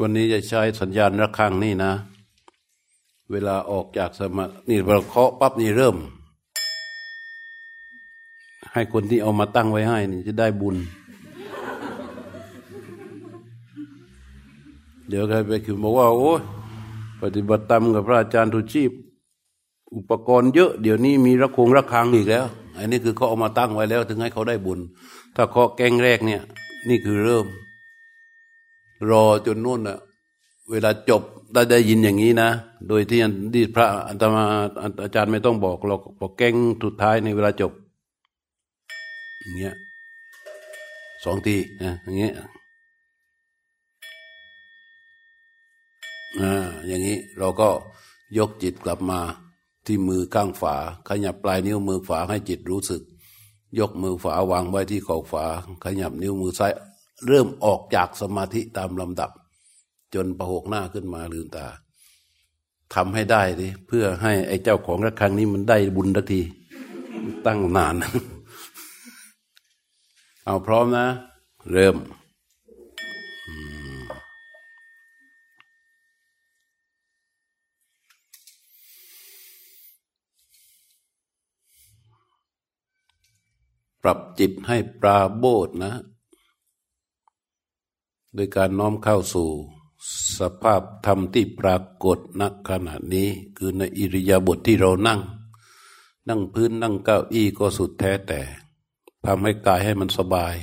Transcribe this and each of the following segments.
วันนี้จะใช้สัญญาณระฆังนี่นะ เวลาออกจากสมานี่เราเคาะปั๊บนี่เริ่ม ให้คนที่เอามาตั้งไว้ให้นี่จะได้บุญ เดี๋ยวใครไปคือบอกว่า โอ้ปฏิบัติตามกับพระอาจารย์ทุชีพ อุปกรณ์เยอะ เดี๋ยวนี้มีระคงระฆังอีกแล้ว อันนี้คือเขาเอามาตั้งไว้แล้ว ถึงให้เขาได้บุญ ถ้าเคาะแกงแรกเนี่ย นี่คือเริ่ม รอจนนู่นอะเวลาจบได้ได้ยินอย่างนี้นะ โดยที่ที่พระอัตมาอาจารย์ไม่ต้องบอกเราบอกแก้งสุดท้ายในเวลาจบอย่างเงี้ยสองทีนะอย่างเงี้ยอ่าอย่างนี้เราก็ยกจิตกลับมาที่มือข้างฝา ขยับปลายนิ้วมือฝาให้จิตรู้สึก ยกมือฝาวางไว้ที่ขอบฝา ขยับนิ้วมือซ้าย เริ่มออกจากสมาธิตามลำดับ จนประหกหน้าขึ้นมาลืมตาทำให้ได้ดิเพื่อให้ไอ้เจ้าของระฆังนี้มันได้บุญทักที ตั้งนาน เอาพร้อมนะ เริ่มปรับจิตให้ปราโบทนะ โดยการน้อมเข้าสู่ สภาพธรรมที่ปรากฏณขณะนี้ คือในอิริยาบถทที่เรานั่ง นั่งพื้นนั่งเก้าอี้ก็สุดแท้แต่ทำให้กายให้มันสบาย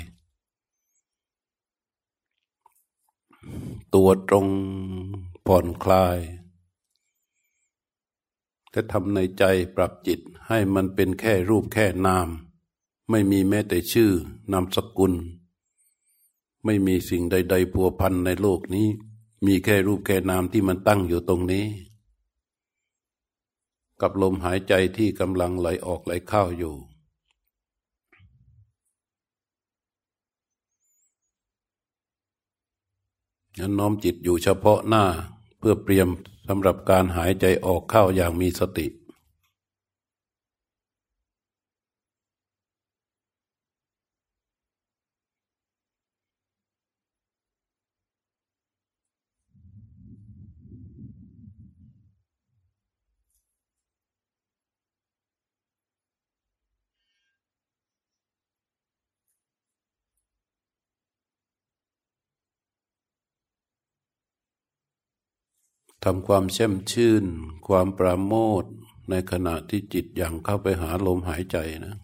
ตัวตรงผ่อนคลายและทำในใจปรับจิตให้มันเป็นแค่รูปแค่นาม ไม่มีแม้แต่ชื่อนามสกุล ไม่มีสิ่งใด ๆ พัวพันในโลกนี้ มีแค่รูปแค่นามที่มันตั้งอยู่ตรงนี้ กับลมหายใจที่กำลังไหลออกไหลเข้าอยู่ นั้นน้อมจิตอยู่เฉพาะหน้าเพื่อเตรียมสำหรับการหายใจออกเข้าอย่างมีสติ ทำความเช่มชื่น ความปราโมทในขณะที่จิตอย่างเข้าไปหาลมหายใจนะ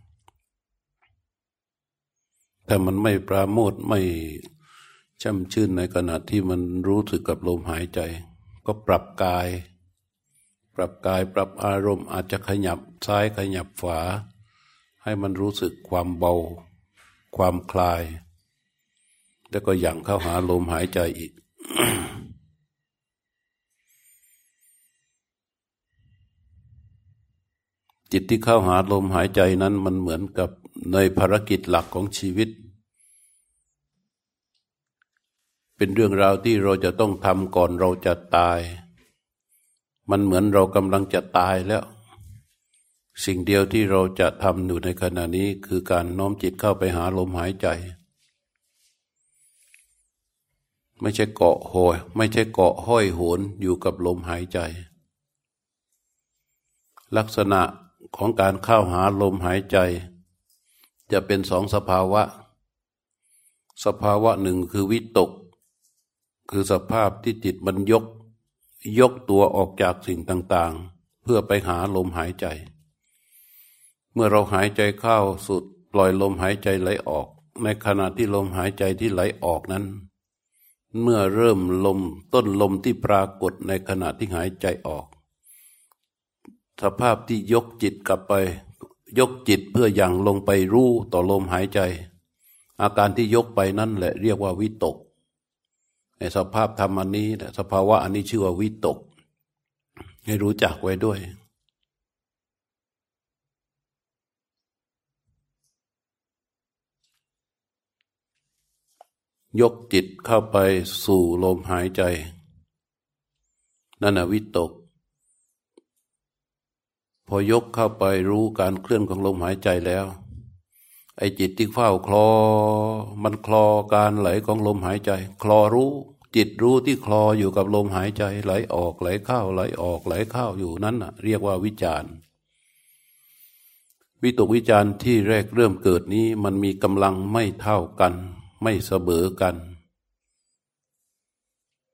ถ้ามันไม่ปราโมทไม่ช่ำชื่นในขณะที่มันรู้สึกกับลมหายใจ ก็ปรับกาย ปรับกายปรับอารมณ์อาจจะขยับซ้ายขยับขวาให้มันรู้สึกความเบา ความคลาย แล้วก็อย่างเข้าหาลมหายใจอีก จิตที่เข้าหาลมหายใจนั้นมันเหมือนกับในภารกิจหลักของชีวิต เป็นเรื่องราวที่เราจะต้องทำก่อนเราจะตาย มันเหมือนเรากำลังจะตายแล้ว สิ่งเดียวที่เราจะทำอยู่ในขณะนี้คือการน้อมจิตเข้าไปหาลมหายใจ ไม่ใช่เกาะโหยไม่ใช่เกาะห้อยโหนอยู่กับลมหายใจ ลักษณะ ของการเข้าหาลมหายใจ จะเป็นสองสภาวะ สภาวะหนึ่งคือวิตก คือสภาพที่จิตมันยก ยกตัวออกจากสิ่งต่างๆ เพื่อไปหาลมหายใจ เมื่อเราหายใจเข้าสุดปล่อยลมหายใจไหลออก ในขณะที่ลมหายใจที่ไหลออกนั้น เมื่อเริ่มลมต้นลมที่ปรากฏในขณะที่หายใจออก สภาพที่ยกจิตกลับไป ยกจิตเพื่ออย่างลงไปรู้ต่อลมหายใจ อาการที่ยกไปนั่นแหละเรียกว่าวิตกในสภาพธรรมอันนี้สภาวะอันนี้ชื่อว่าวิตก ให้รู้จักไว้ด้วยยกจิตเข้าไปสู่ลมหายใจ นั่นแหะวิตก พอยกเข้าไปรู้การเคลื่อนของลมหายใจแล้ว ไอ้จิตที่เฝ้าคลอ มันคลอการไหลของลมหายใจ คลอรู้จิตรู้ที่คลออยู่กับลมหายใจ ไหลออกไหลเข้าไหลออกไหลเข้าอยู่นั้นน่ะ เรียกว่าวิจารวิตกวิจารที่แรกเริ่มเกิดนี้มันมีกำลังไม่เท่ากัน ไม่เสมอกัน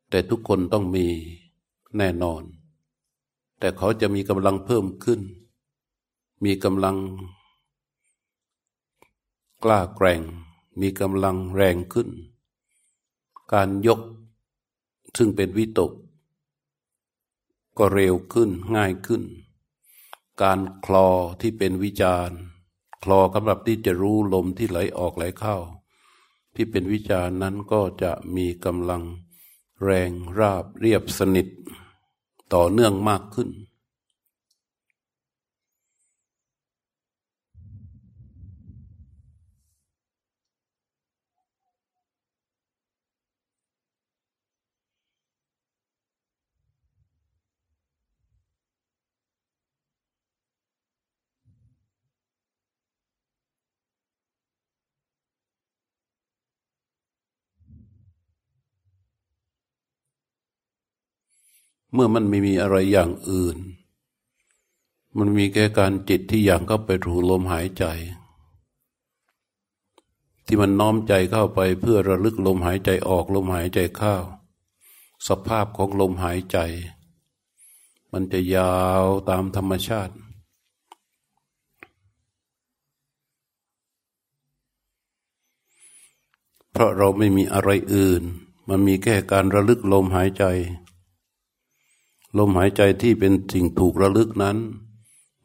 แต่ทุกคนต้องมีแน่นอน แต่เขาจะมีกำลังเพิ่มขึ้น มีกำลัง กล้าแกร่ง มีกำลังแรงขึ้น การยกซึ่งเป็นวิตก ก็เร็วขึ้นง่ายขึ้น การคลอที่เป็นวิจารคลอสำหรับที่จะรู้ลมที่ไหลออกไหลเข้า ที่เป็นวิจารนั้นก็จะมีกำลังแรงราบเรียบสนิท ต่อเนื่องมากขึ้น เมื่อมันไม่มีอะไรอย่างอื่น มันมีแค่การจิตที่อย่างเข้าไปถูลมหายใจ ที่มันน้อมใจเข้าไปเพื่อระลึกลมหายใจออกลมหายใจเข้าสภาพของลมหายใจ มันจะยาวตามธรรมชาติเพราะเราไม่มีอะไรอื่น มันมีแค่การระลึกลมหายใจ ลมหายใจที่เป็นสิ่งถูกระลึกนั้น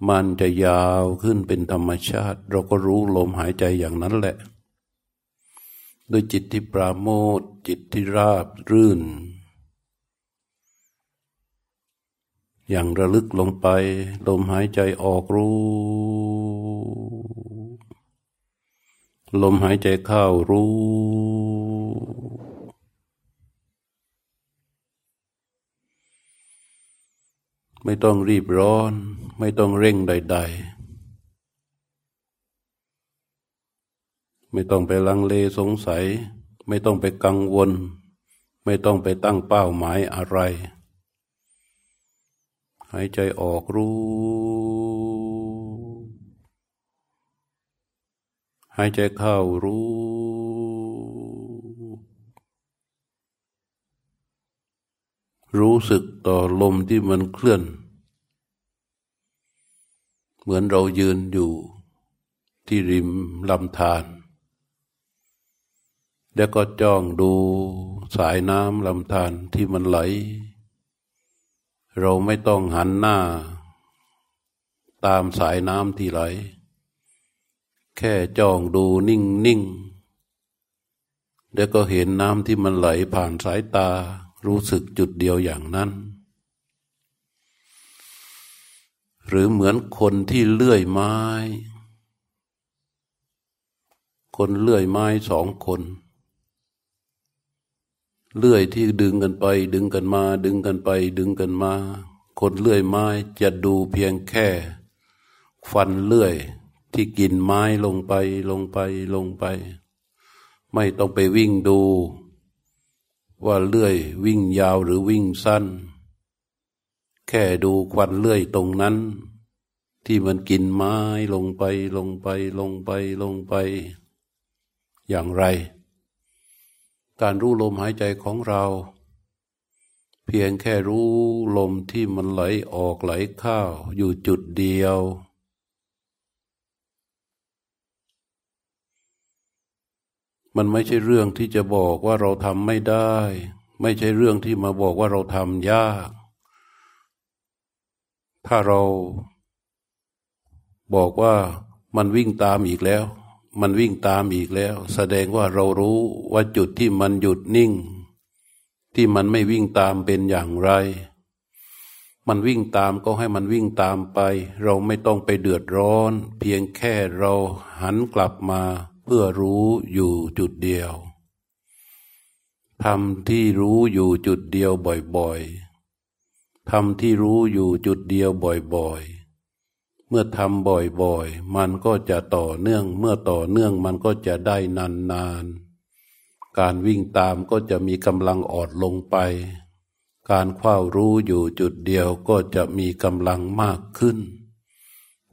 มันจะยาวขึ้นเป็นธรรมชาติ เราก็รู้ลมหายใจอย่างนั้นแหละด้วยจิตที่ปราโมทจิตที่ราบรื่น อย่างระลึกลงไป ลมหายใจออกรู้ ลมหายใจเข้ารู้ ไม่ต้องรีบร้อน ไม่ต้องเร่งใด ๆ ไม่ต้องไปลังเลสงสัย ไม่ต้องไปกังวล ไม่ต้องไปตั้งเป้าหมายอะไร หายใจออกรู้ หายใจเข้ารู้ รู้สึกต่อลมที่มันเคลื่อน เหมือนเรายืนอยู่ที่ริมลำธารแล้วก็จ้องดูสายน้ำลำธารที่มันไหล เราไม่ต้องหันหน้า ตามสายน้ำที่ไหล แค่จ้องดูนิ่งนิ่งแล้วก็เห็นน้ำที่มันไหลผ่านสายตา รู้สึกจุดเดียวอย่างนั้น หรือเหมือนคนที่เลื่อยไม้ คนเลื่อยไม้สองคน เลื่อยที่ดึงกันไป ดึงกันมา ดึงกันไป ดึงกันมา คนเลื่อยไม้จะดูเพียงแค่ ฟันเลื่อยที่กินไม้ลงไปลงไปลงไป ไม่ต้องไปวิ่งดู ว่าเลื่อยวิ่งยาวหรือวิ่งสั้น แค่ดูควันเลื่อยตรงนั้น ที่มันกินไม้ลงไปลงไปลงไปลงไป อย่างไร การรู้ลมหายใจของเรา เพียงแค่รู้ลมที่มันไหลออกไหลเข้าอยู่จุดเดียว มันไม่ใช่เรื่องที่จะบอกว่าเราทำไม่ได้ ไม่ใช่เรื่องที่มาบอกว่าเราทำยาก ถ้าเราบอกว่ามันวิ่งตามอีกแล้ว มันวิ่งตามอีกแล้ว แสดงว่าเรารู้ว่าจุดที่มันหยุดนิ่ง ที่มันไม่วิ่งตามเป็นอย่างไร มันวิ่งตามก็ให้มันวิ่งตามไป เราไม่ต้องไปเดือดร้อน เพียงแค่เราหันกลับมา พื่อรู้อยู่จุดเดียวทำที่รู้อยู่จุดเดียวบ่อยๆทำที่รู้อยู่จุดเดียวบ่อยๆ เมื่อทำบ่อยๆ มันก็จะต่อเนื่อง เมื่อต่อเนื่องมันก็จะได้นานๆ การวิ่งตามก็จะมีกำลังอ่อนลงไป การคว้ารู้อยู่จุดเดียวก็จะมีกำลังมากขึ้น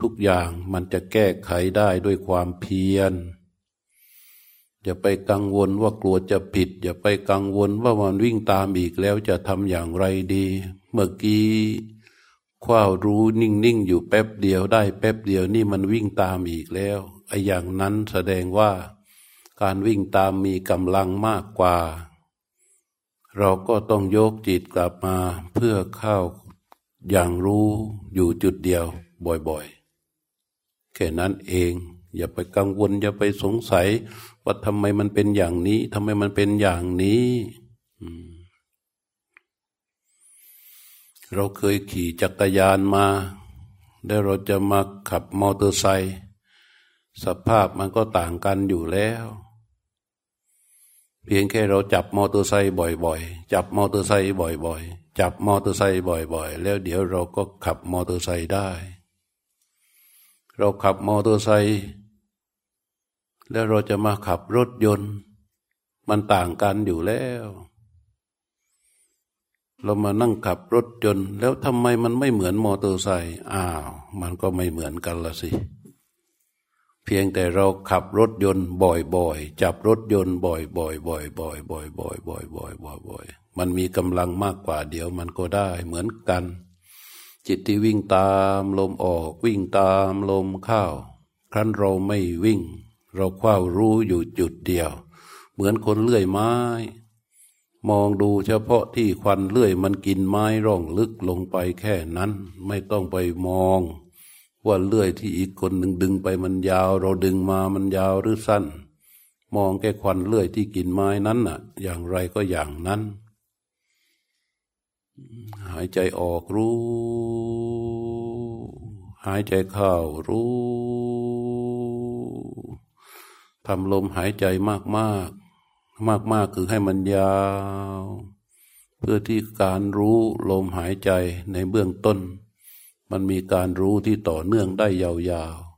ทุกอย่างมันจะแก้ไขได้ด้วยความเพียร อย่าไปกังวลว่ากลัวจะผิด อย่าไปกังวลว่ามันวิ่งตามอีกแล้วจะทำอย่างไรดี เมื่อกี้คว้ารู้นิ่งๆอยู่แป๊บเดียวได้แป๊บเดียวนี่มันวิ่งตามอีกแล้วไอ้อย่างนั้นแสดงว่า การวิ่งตามมีกำลังมากกว่า เราก็ต้องยกจิตกลับมาเพื่อเข้าอย่างรู้อยู่จุดเดียวบ่อยๆ แค่นั้นเอง อย่าไปกังวลอย่าไปสงสัย ว่าทำไมมันเป็นอย่างนี้ทำไมมันเป็นอย่างนี้เราเคยขี่จักรยานมาแล้วเราจะมาขับมอเตอร์ไซค์สภาพมันก็ต่างกันอยู่แล้ว เพียงแค่เราจับมอเตอร์ไซค์บ่อยๆ จับมอเตอร์ไซค์บ่อยๆ จับมอเตอร์ไซค์บ่อยๆ แล้วเดี๋ยวเราก็ขับมอเตอร์ไซค์ได้ เราขับมอเตอร์ไซค์ แล้วเราจะมาขับรถยนต์ มันต่างกันอยู่แล้ว เรามานั่งขับรถยนต์ แล้วทำไมมันไม่เหมือนมอเตอร์ไซค์อ้าว มันก็ไม่เหมือนกันละสิเพียงแต่เราขับรถยนต์บ่อยๆ จับรถยนต์บ่อยๆบ่อยๆบ่อยๆบ่อยๆบ่อยๆบ่อยๆบ่อยๆมันมีกำลังมากกว่าเดี๋ยวมันก็ได้เหมือนกัน จิตที่วิ่งตามลมออกวิ่งตามลมเข้าครั้นเราไม่วิ่ง เราคว้ารู้อยู่จุดเดียว เหมือนคนเลื่อยไม้ มองดูเฉพาะที่ควันเลื่อยมันกินไม้ร่องลึกลงไปแค่นั้น ไม่ต้องไปมอง ว่าเลื่อยที่อีกคนหนึ่งดึงไปมันยาว เราดึงมามันยาวหรือสั้น มองแค่ควันเลื่อยที่กินไม้นั้นน่ะ อย่างไรก็อย่างนั้น หายใจออกรู้ หายใจเข้ารู้ ทำลมหายใจมากมากมากมากคือให้มันยาว เพื่อที่การรู้ลมหายใจในเบื้องต้น มันมีการรู้ที่ต่อเนื่องได้ยาวๆ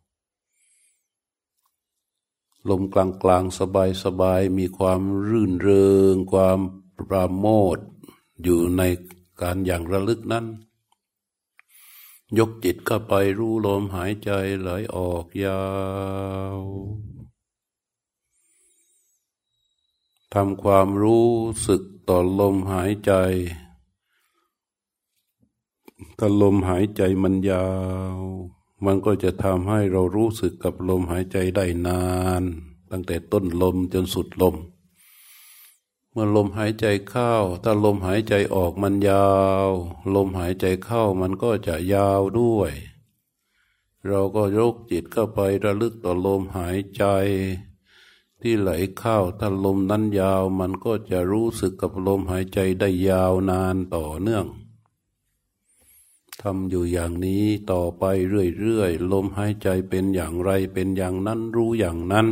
ลมกลางกลางสบายสบายมีความรื่นเริง ความปราโมทอยู่ในการอย่างระลึกนั้น ยกจิตเข้าไปรู้ลมหายใจไหลออกยาว ทำความรู้สึกต่อลมหายใจ ถ้าลมหายใจมันยาว มันก็จะทำให้เรารู้สึกกับลมหายใจได้นาน ตั้งแต่ต้นลมจนสุดลม เมื่อลมหายใจเข้า ถ้าลมหายใจออกมันยาว ลมหายใจเข้ามันก็จะยาวด้วย เราก็ยกจิตเข้าไประลึกต่อลมหายใจ ที่ไหลเข้าถ้าลมนั้นยาวมันก็จะรู้สึกกับลมหายใจได้ยาวนานต่อเนื่องทำอยู่อย่างนี้ต่อไปเรื่อยๆลมหายใจเป็นอย่างไรเป็นอย่างนั้นรู้อย่างนั้น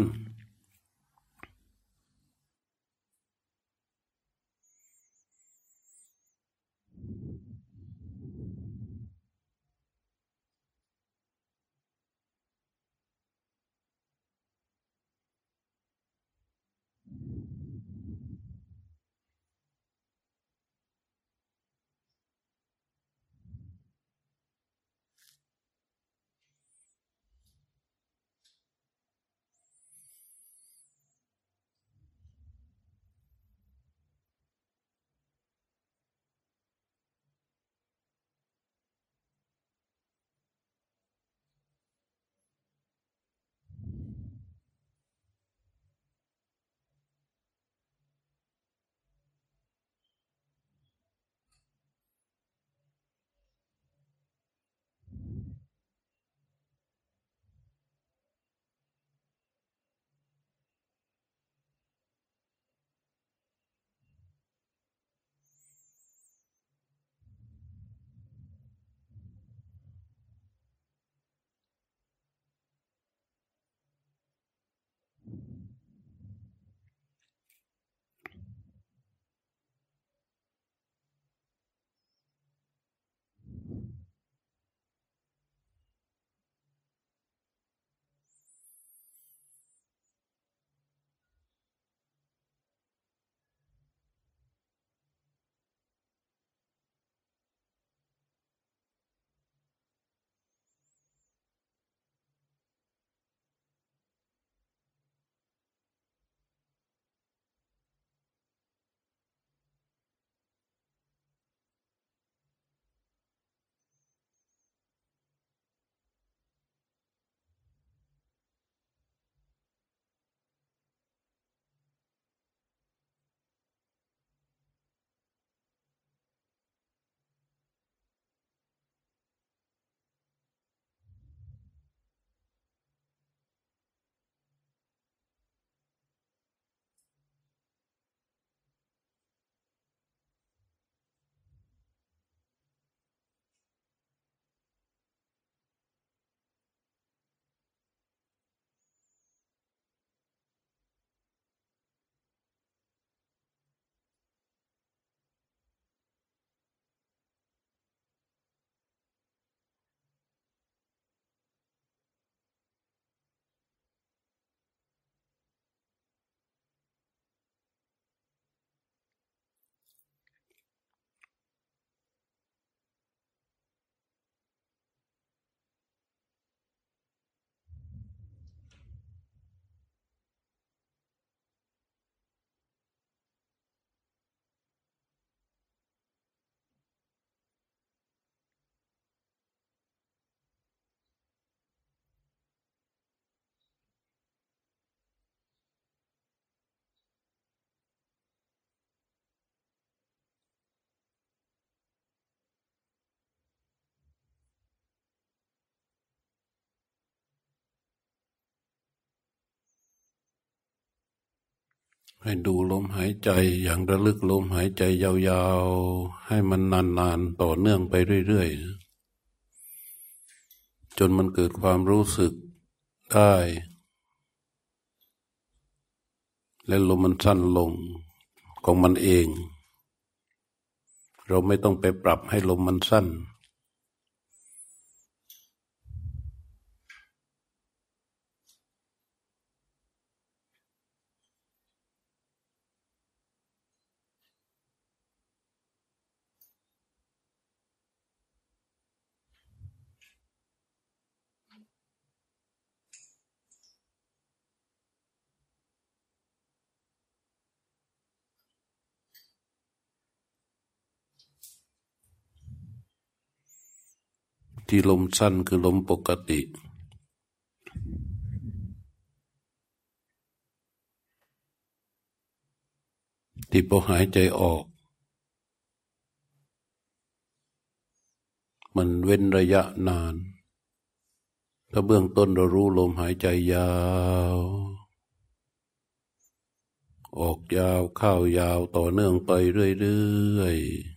ให้ดูลมหายใจอย่างระลึกลมหายใจยาวๆ ให้มันนานๆ ต่อเนื่องไปเรื่อยๆ จนมันเกิดความรู้สึกได้ และลมมันสั้นลงของมันเอง เราไม่ต้องไปปรับให้ลมมันสั้น ที่ลมสั้นคือลมปกติ ที่พอหายใจออก มันเว้นระยะนาน ถ้าเบื้องต้นเรารู้ลมหายใจยาว ออกยาวเข้ายาวต่อเนื่องไปเรื่อยๆ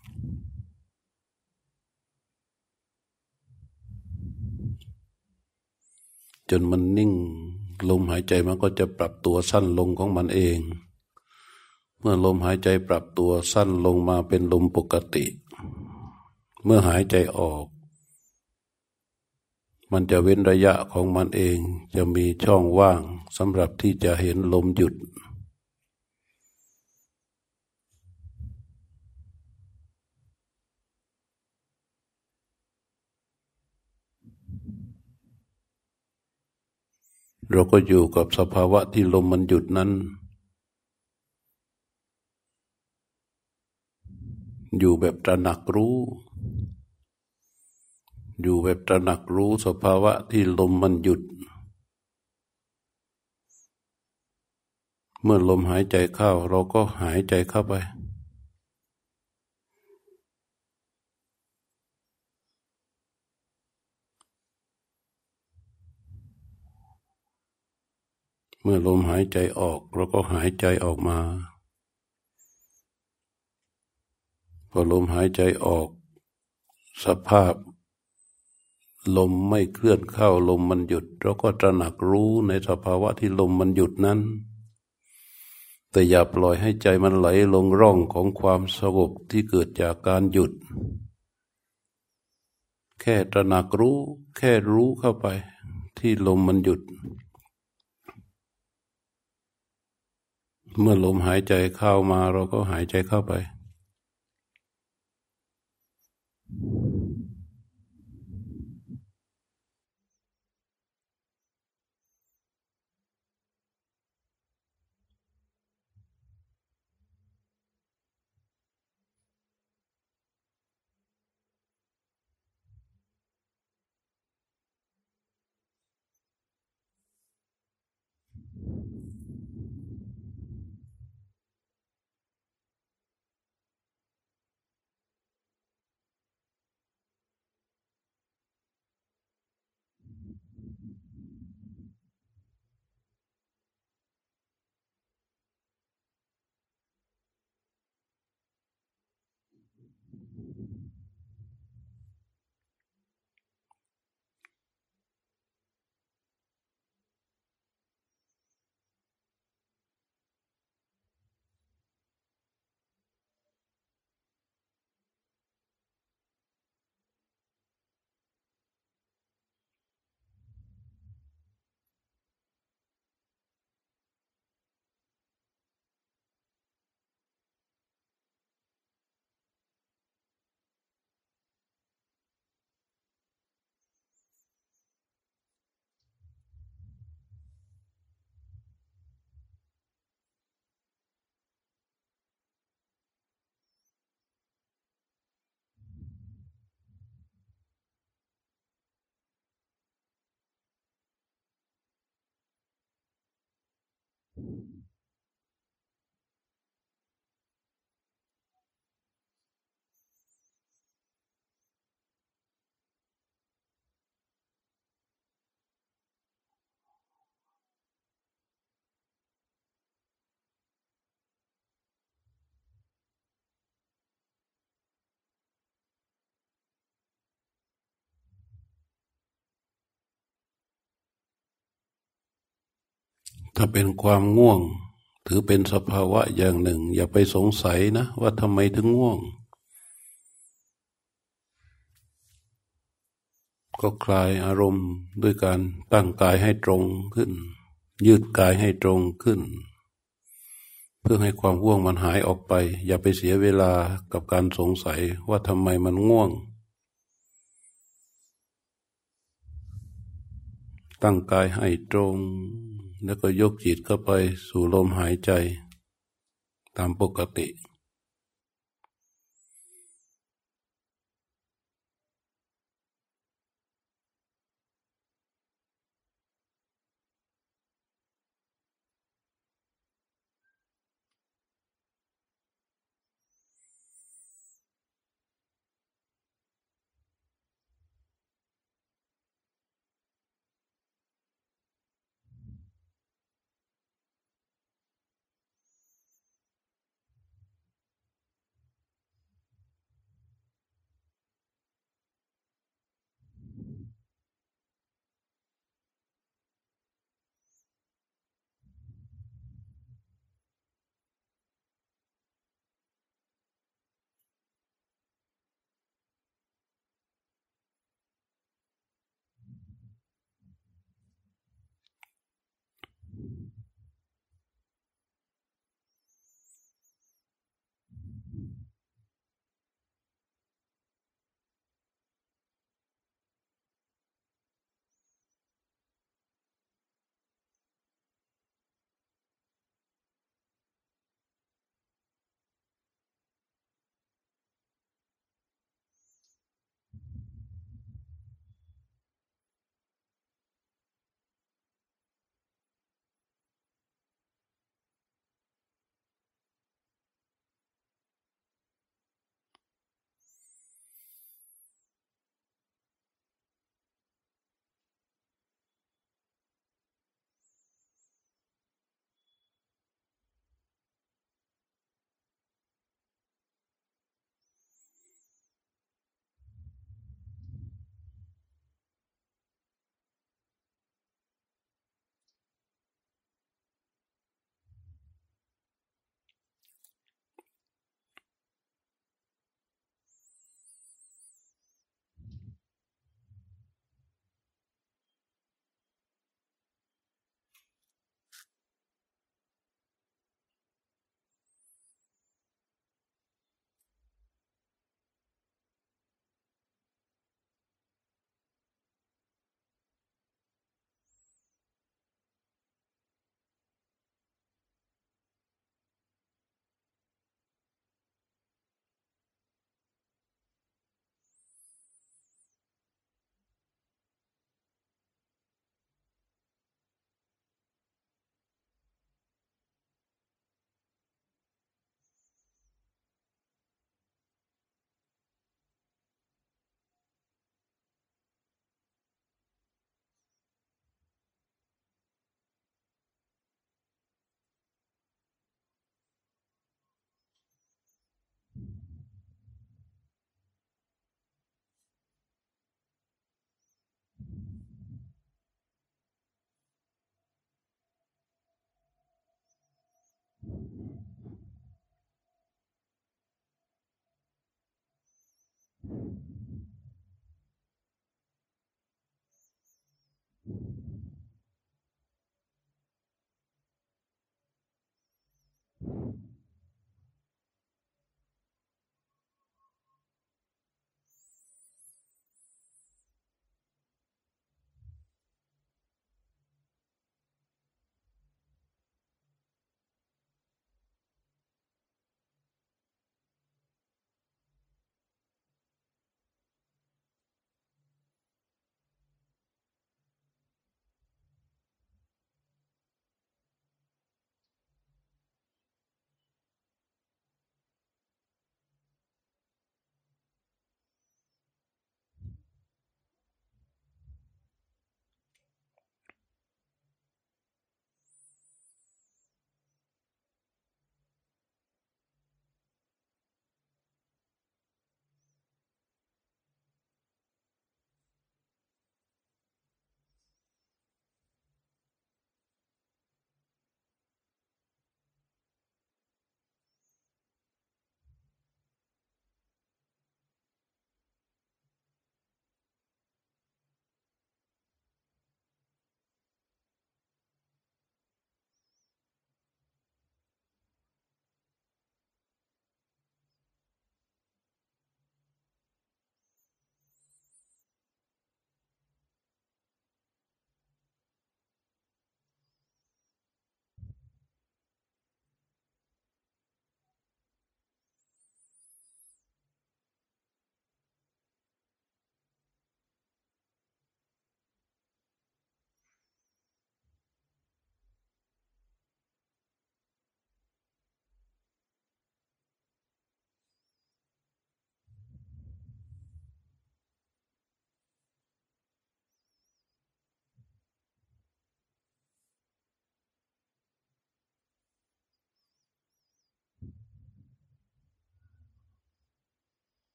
จนมันนิ่ง ลมหายใจมันก็จะปรับตัวสั้นลงของมันเอง เมื่อลมหายใจปรับตัวสั้นลงมาเป็นลมปกติ เมื่อหายใจออก มันจะเว้นระยะของมันเอง จะมีช่องว่างสำหรับที่จะเห็นลมหยุด เราก็อยู่กับสภาวะที่ลมมันหยุดนั้น อยู่แบบตระหนักรู้ อยู่แบบตระหนักรู้สภาวะที่ลมมันหยุด เมื่อลมหายใจเข้า เราก็หายใจเข้าไปเมื่อลมหายใจออกเราก็หายใจออกมา พอลมหายใจออก สภาพ ลมไม่เคลื่อนเข้าลมมันหยุด เราก็ตระหนักรู้ในสภาวะที่ลมมันหยุดนั้น แต่อย่าปล่อยให้ใจมันไหลลงร่องของความสงบที่เกิดจากการหยุด แค่ตระหนักรู้ แค่รู้เข้าไป ที่ลมมันหยุด เมื่อลมหายใจเข้ามาเราก็หายใจเข้าไป ถ้าเป็นความง่วง ถือเป็นสภาวะอย่างหนึ่ง อย่าไปสงสัยนะ ว่าทำไมถึงง่วง ก็คลายอารมณ์ด้วยการตั้งกายให้ตรงขึ้น ยืดกายให้ตรงขึ้น เพื่อให้ความง่วงมันหายออกไป อย่าไปเสียเวลากับการสงสัยว่าทำไมมันง่วงตั้งกายให้ตรง แล้วก็ยกจิตเข้าไปสู่ลมหายใจ ตามปกติ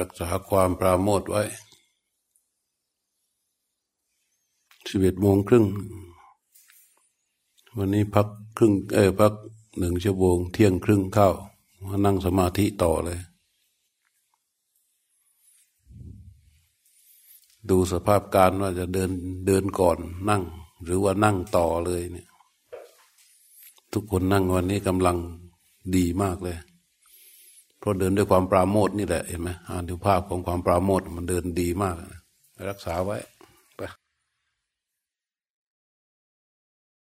รักษาความปราโมทไว้สิบเอ็ดโมงครึ่ง วันนี้พักครึ่งเออพักหนึ่งชั่วโมงเที่ยงครึ่งเข้ามานั่งสมาธิต่อเลย ดูสภาพการว่าจะเดินเดินก่อนนั่ง หรือว่านั่งต่อเลยเนี่ย ทุกคนนั่งวันนี้กำลังดีมากเลย เพราะเดินด้วยความปราโมทนี่แหละเห็นไหมอานุภาพของความปราโมทมันเดินดีมาก รักษาไว้